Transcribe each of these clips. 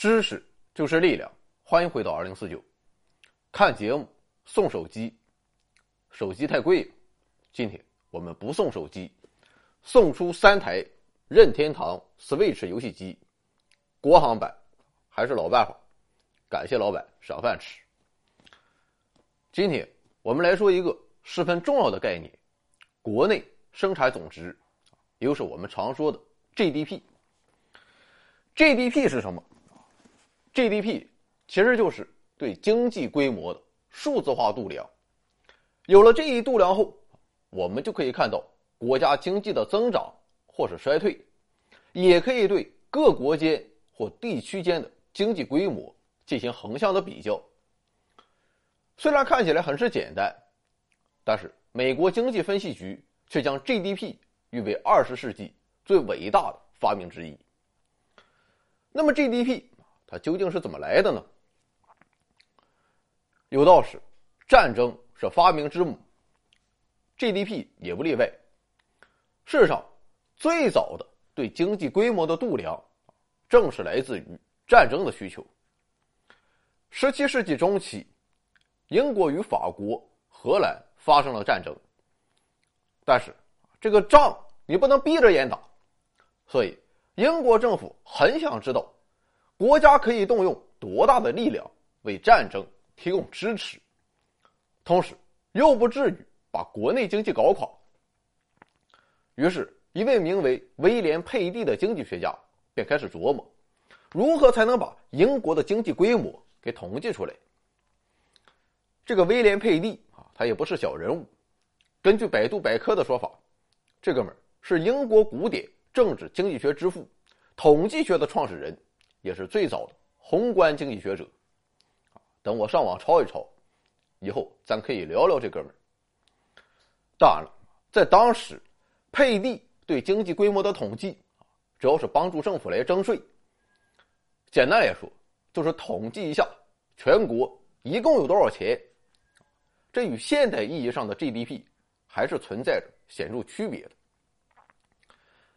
知识就是力量，欢迎回到二零四九。看节目送手机，手机太贵，今天我们不送手机，送出三台任天堂 Switch 游戏机，国行版，还是老办法，感谢老板赏饭吃。今天我们来说一个十分重要的概念——国内生产总值，又是我们常说的 GDP。GDP 是什么？GDP 其实就是对经济规模的数字化度量。有了这一度量后，我们就可以看到国家经济的增长或是衰退，也可以对各国间或地区间的经济规模进行横向的比较。虽然看起来很是简单，但是美国经济分析局却将 GDP 誉为二十世纪最伟大的发明之一。那么 GDP。它究竟是怎么来的呢？有道是，战争是发明之母。GDP 也不例外。世上最早的对经济规模的度量，正是来自于战争的需求。十七世纪中期，英国与法国、荷兰发生了战争。但是这个仗你不能闭着眼打，所以英国政府很想知道。国家可以动用多大的力量为战争提供支持，同时又不至于把国内经济搞垮。于是，一位名为威廉·佩蒂的经济学家便开始琢磨，如何才能把英国的经济规模给统计出来。这个威廉·佩蒂啊，他也不是小人物。根据百度百科的说法，这哥们儿是英国古典政治经济学之父，统计学的创始人。也是最早的宏观经济学者，等我上网抄一抄，以后咱可以聊聊这哥们儿。当然了，在当时，佩蒂对经济规模的统计，主要是帮助政府来征税。简单来说，就是统计一下全国一共有多少钱。这与现代意义上的 GDP 还是存在着显著区别的。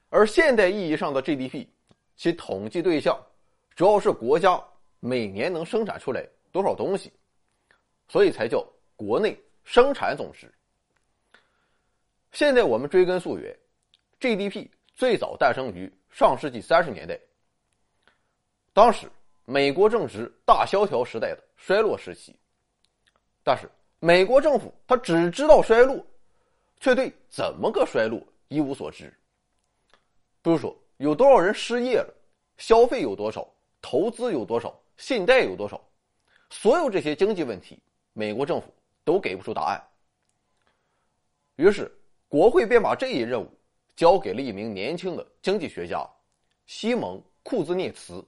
而现代意义上的 GDP，其统计对象。主要是国家每年能生产出来多少东西，所以才叫国内生产总值。现在我们追根溯源，GDP 最早诞生于上世纪三十年代。当时美国正值大萧条时代的衰落时期，但是美国政府他只知道衰落，却对怎么个衰落一无所知。比如说有多少人失业了，消费有多少。投资有多少？信贷有多少？所有这些经济问题，美国政府都给不出答案。于是，国会便把这一任务交给了一名年轻的经济学家西蒙·库兹涅茨。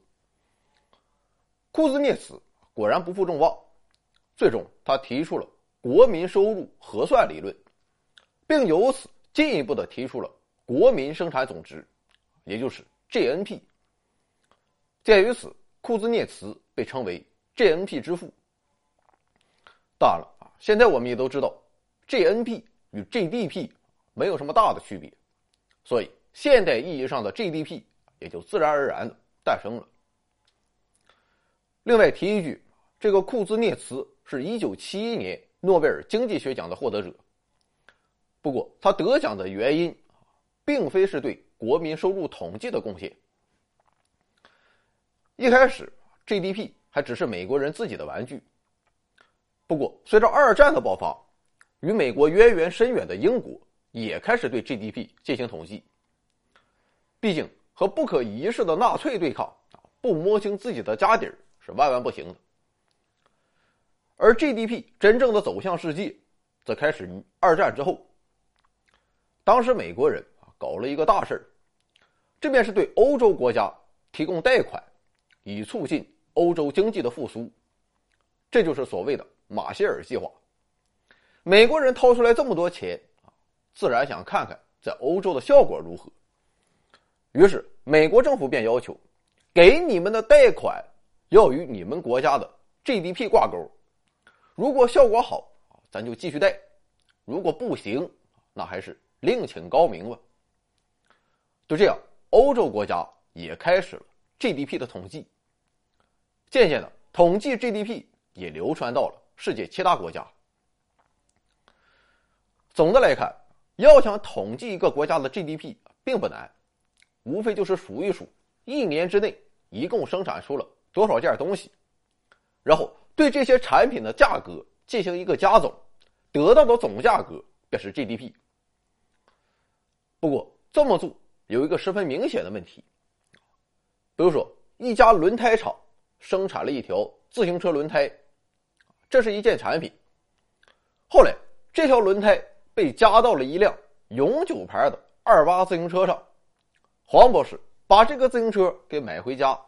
库兹涅茨果然不负众望，最终他提出了国民收入核算理论，并由此进一步的提出了国民生产总值，也就是 GNP。鉴于此，库兹涅茨被称为 GNP 之父。当然了啊，现在我们也都知道，GNP 与 GDP 没有什么大的区别，所以现代意义上的 GDP 也就自然而然的诞生了。另外提一句，这个库兹涅茨是一九七一年诺贝尔经济学奖的获得者。不过他得奖的原因，并非是对国民收入统计的贡献。一开始，GDP 还只是美国人自己的玩具。不过，随着二战的爆发，与美国渊源深远的英国也开始对 GDP 进行统计。毕竟和不可一世的纳粹对抗，不摸清自己的家底儿是万万不行的。而 GDP 真正的走向世界，则开始于二战之后。当时美国人啊搞了一个大事儿，这便是对欧洲国家提供贷款。以促进欧洲经济的复苏，这就是所谓的马歇尔计划。美国人掏出来这么多钱，自然想看看在欧洲的效果如何。于是，美国政府便要求，给你们的贷款要与你们国家的 GDP 挂钩。如果效果好咱就继续贷；如果不行，那还是另请高明吧。就这样，欧洲国家也开始了 GDP 的统计。渐渐的，统计 GDP 也流传到了世界其他国家。总的来看，要想统计一个国家的 GDP 并不难，无非就是数一数一年之内一共生产出了多少件东西，然后对这些产品的价格进行一个加总，得到的总价格便是 GDP。不过这么做有一个十分明显的问题，比如说一家轮胎厂生产了一条自行车轮胎，这是一件产品。后来这条轮胎被加到了一辆永久牌的二八自行车上，黄博士把这个自行车给买回家，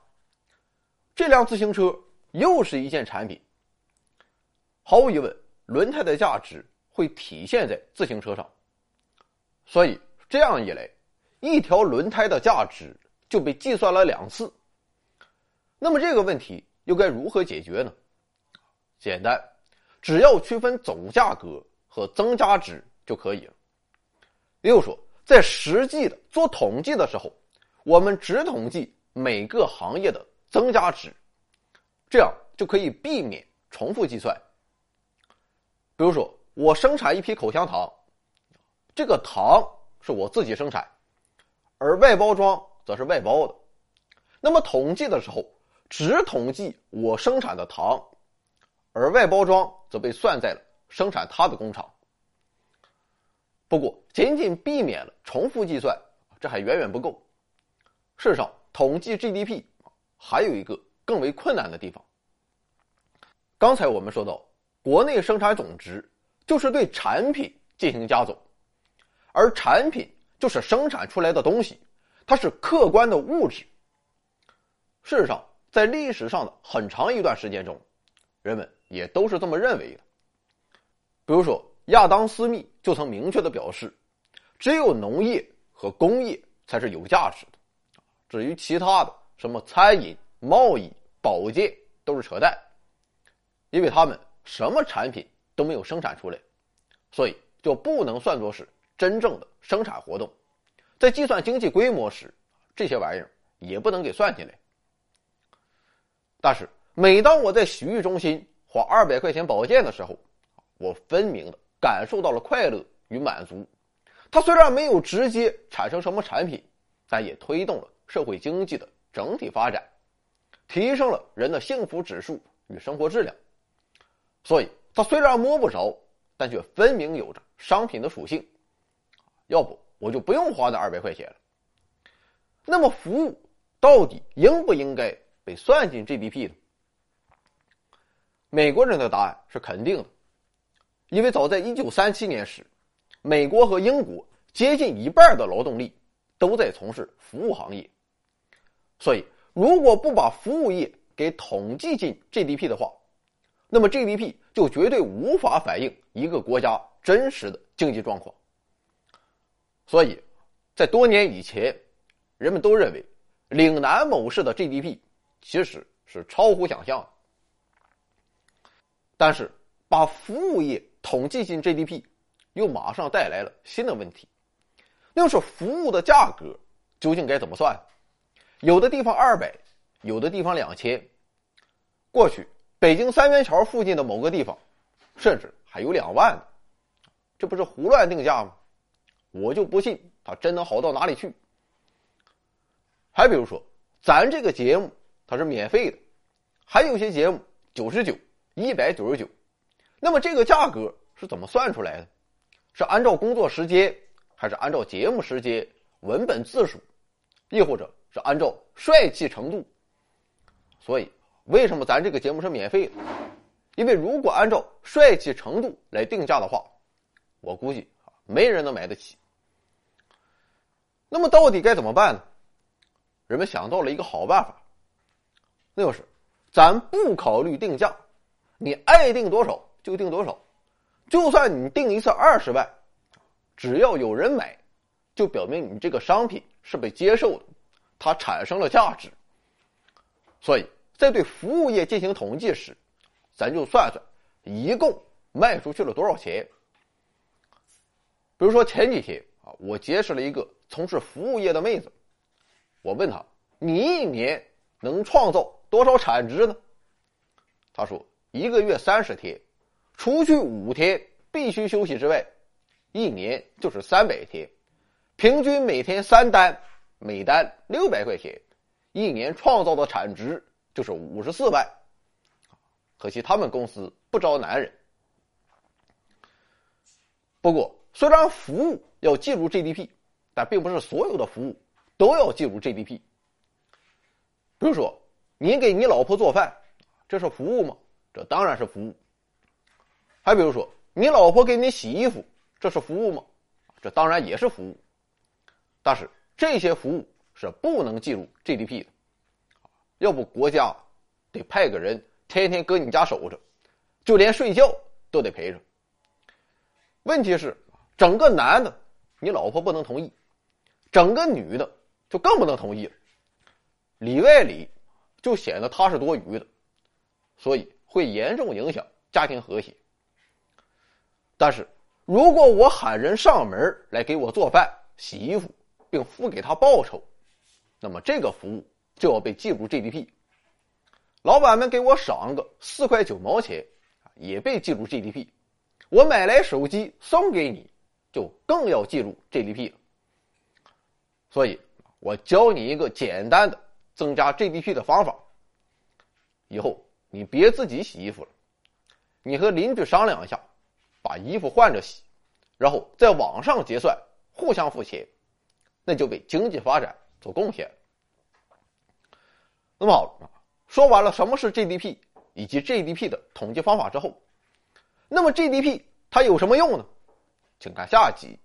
这辆自行车又是一件产品。毫无疑问，轮胎的价值会体现在自行车上，所以。这样一来，一条轮胎的价值就被计算了两次。那么这个问题又该如何解决呢？简单，只要区分总价格和增加值就可以了。也就是说，在实际的做统计的时候，我们只统计每个行业的增加值，这样就可以避免重复计算。比如说，我生产一批口香糖，这个糖。是我自己生产，而外包装则是外包的。那么统计的时候，只统计我生产的糖，而外包装则被算在了生产它的工厂。不过，仅仅避免了重复计算，这还远远不够。事实上，统计 GDP 还有一个更为困难的地方。刚才我们说到，国内生产总值就是对产品进行加总。而产品就是生产出来的东西，它是客观的物质。事实上，在历史上的很长一段时间中，人们也都是这么认为的。比如说，亚当·斯密就曾明确的表示，只有农业和工业才是有价值的，至于其他的什么餐饮、贸易、保健都是扯淡，因为他们什么产品都没有生产出来，所以就不能算作是。真正的生产活动，在计算经济规模时，这些玩意儿也不能给算进来。但是，每当我在洗浴中心花二百块钱保健的时候，我分明的感受到了快乐与满足。它虽然没有直接产生什么产品，但也推动了社会经济的整体发展，提升了人的幸福指数与生活质量。所以，它虽然摸不着，但却分明有着商品的属性。要不我就不用花那二百块钱了。那么服务到底应不应该被算进 GDP 的？美国人的答案是肯定的，因为早在一九三七年时，美国和英国接近一半的劳动力都在从事服务行业，所以如果不把服务业给统计进 GDP 的话，那么 GDP 就绝对无法反映一个国家真实的经济状况。所以，在多年以前，人们都认为岭南某市的 GDP 其实是超乎想象的。但是，把服务业统计进 GDP，又马上带来了新的问题，那就是服务的价格究竟该怎么算？有的地方二百，有的地方两千。过去，北京三元桥附近的某个地方，甚至还有两万的，这不是胡乱定价吗？我就不信它真能好到哪里去。还比如说，咱这个节目它是免费的，还有些节目九十九、一百九十九。那么这个价格是怎么算出来的？是按照工作时间，还是按照节目时间、文本字数，亦或者是按照帅气程度？所以，为什么咱这个节目是免费的？因为如果按照帅气程度来定价的话，我估计没人能买得起。那么到底该怎么办呢？人们想到了一个好办法，那就是咱不考虑定价，你爱定多少就定多少，就算你定一次二十万，只要有人买，就表明你这个商品是被接受的，它产生了价值。所以在对服务业进行统计时，咱就算算一共卖出去了多少钱。比如说前几天啊，我结识了一个。从事服务业的妹子，我问她：“你一年能创造多少产值呢？”他说一个月三十天，除去五天必须休息之外，一年就是三百天，平均每天三单，每单六百块钱，一年创造的产值就是五十四万。可惜他们公司不招男人。不过，虽然服务要计入 GDP，但并不是所有的服务都要计入 GDP。比如说，你给你老婆做饭，这是服务吗？这当然是服务。还比如说，你老婆给你洗衣服，这是服务吗？这当然也是服务。但是这些服务是不能计入 GDP 的，要不国家得派个人天天搁你家守着，就连睡觉都得陪着。问题是，整个男的，你老婆不能同意；整个女的，就更不能同意了。里外里，就显得他是多余的，所以会严重影响家庭和谐。但是，如果我喊人上门来给我做饭、洗衣服，并付给他报酬，那么这个服务就要被计入 GDP。老板们给我赏个四块九毛钱，也被计入 GDP。我买来手机送给你，就更要计入 GDP 了。所以，我教你一个简单的增加 GDP 的方法。以后你别自己洗衣服了，你和邻居商量一下，把衣服换着洗，然后在网上结算，互相付钱，那就为经济发展做贡献。那么好，说完了什么是 GDP 以及 GDP 的统计方法之后。那么 GDP 它有什么用呢？请看下集，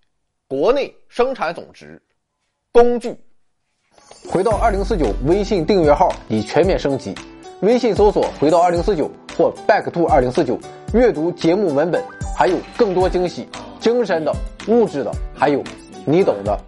国内生产总值工具。回到二零四九微信订阅号已全面升级，微信搜索“回到二零四九”或 “back to 二零四九”，阅读节目文本，还有更多惊喜，精神的、物质的，还有你懂的。